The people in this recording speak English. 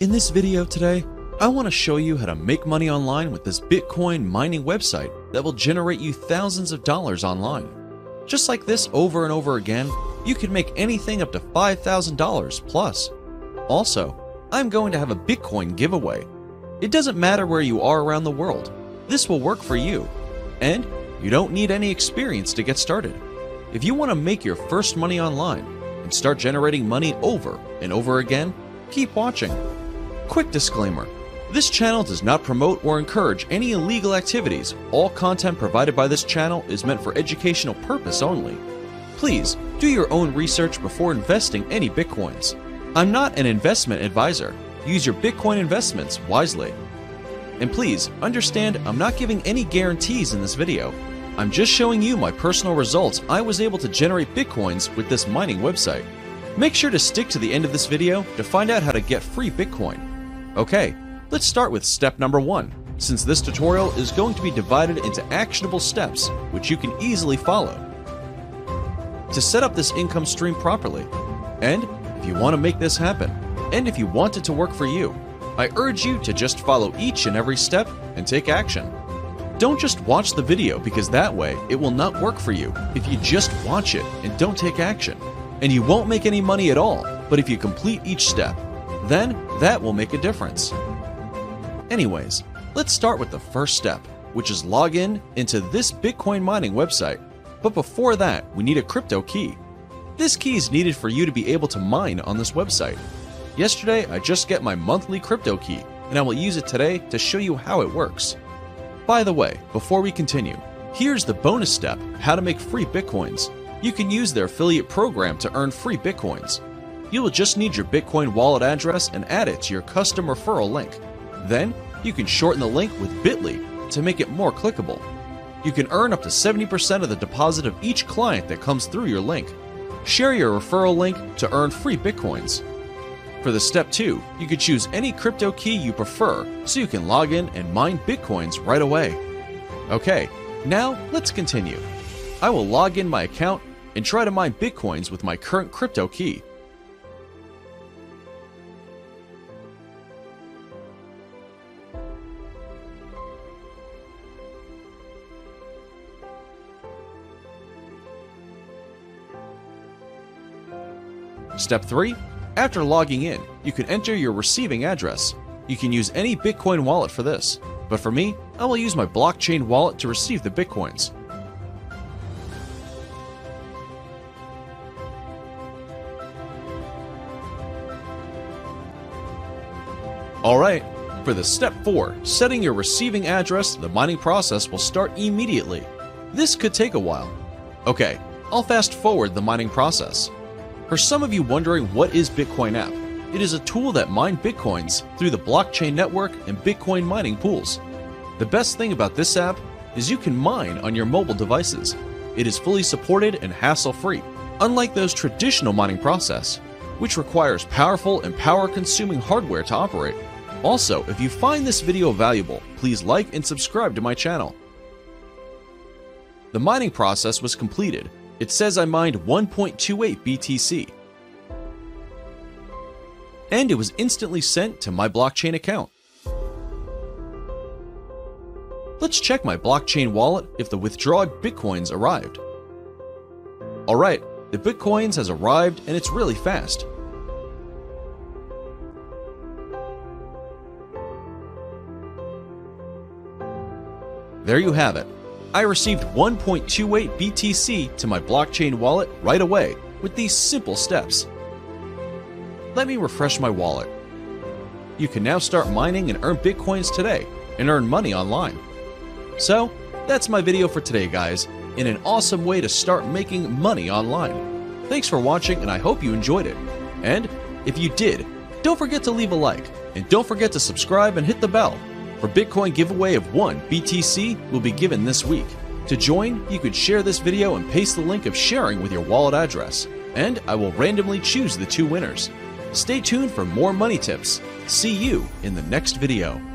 In this video today, I want to show you how to make money online with this Bitcoin mining website that will generate you thousands of dollars online. Just like this over and over again, you can make anything up to $5,000 plus. Also, I'm going to have a Bitcoin giveaway. It doesn't matter where you are around the world, this will work for you. And you don't need any experience to get started. If you want to make your first money online and start generating money over and over again, keep watching. Quick disclaimer this channel does not promote or encourage any illegal activities. All content provided by this channel is meant for educational purpose only. Please do your own research before investing any bitcoins. I'm not an investment advisor. Use your bitcoin investments wisely. And please understand I'm not giving any guarantees in this video. I'm just showing you my personal results I was able to generate bitcoins with this mining website. Make sure to stick to the end of this video to find out how to get free bitcoin. Okay, let's start with step number one, since this tutorial is going to be divided into actionable steps which you can easily follow. To set up this income stream properly, and if you want to make this happen, and if you want it to work for you, I urge you to just follow each and every step and take action. Don't just watch the video because that way it will not work for you if you just watch it and don't take action. And you won't make any money at all, but if you complete each step, then that will make a difference. Anyways, let's start with the first step, which is log in into this Bitcoin mining website. But before that, we need a crypto key. This key is needed for you to be able to mine on this website. Yesterday, I just get my monthly crypto key, and I will use it today to show you how it works. By the way, before we continue, here's the bonus step how to make free bitcoins. You can use their affiliate program to earn free bitcoins. You will just need your Bitcoin wallet address and add it to your custom referral link. Then, you can shorten the link with bit.ly to make it more clickable. You can earn up to 70% of the deposit of each client that comes through your link. Share your referral link to earn free bitcoins. For the step 2, you can choose any crypto key you prefer so you can log in and mine bitcoins right away. Okay, now let's continue. I will log in my account and try to mine bitcoins with my current crypto key. Step 3 After logging in, you can enter your receiving address. You can use any Bitcoin wallet for this, but for me, I will use my blockchain wallet to receive the Bitcoins. Alright, for the step 4, setting your receiving address, the mining process will start immediately. This could take a while. Okay, I'll fast forward the mining process. For some of you wondering what is Bitcoin app, it is a tool that mine bitcoins through the blockchain network and Bitcoin mining pools. The best thing about this app is you can mine on your mobile devices. It is fully supported and hassle-free, unlike those traditional mining process, which requires powerful and power-consuming hardware to operate. Also, if you find this video valuable, please like and subscribe to my channel. The mining process was completed it says I mined 1.28 BTC. And it was instantly sent to my blockchain account. Let's check my blockchain wallet if the withdrawn bitcoins arrived. Alright, the bitcoins has arrived and it's really fast. There you have it. I received 1.28 BTC to my blockchain wallet right away with these simple steps. Let me refresh my wallet. You can now start mining and earn bitcoins today and earn money online. So, that's my video for today, guys, in an awesome way to start making money online. Thanks for watching, and I hope you enjoyed it. And if you did, don't forget to leave a like, and don't forget to subscribe and hit the bell for Bitcoin giveaway of 1 BTC will be given this week. To join, you could share this video and paste the link of sharing with your wallet address, and I will randomly choose the two winners. Stay tuned for more money tips. See you in the next video.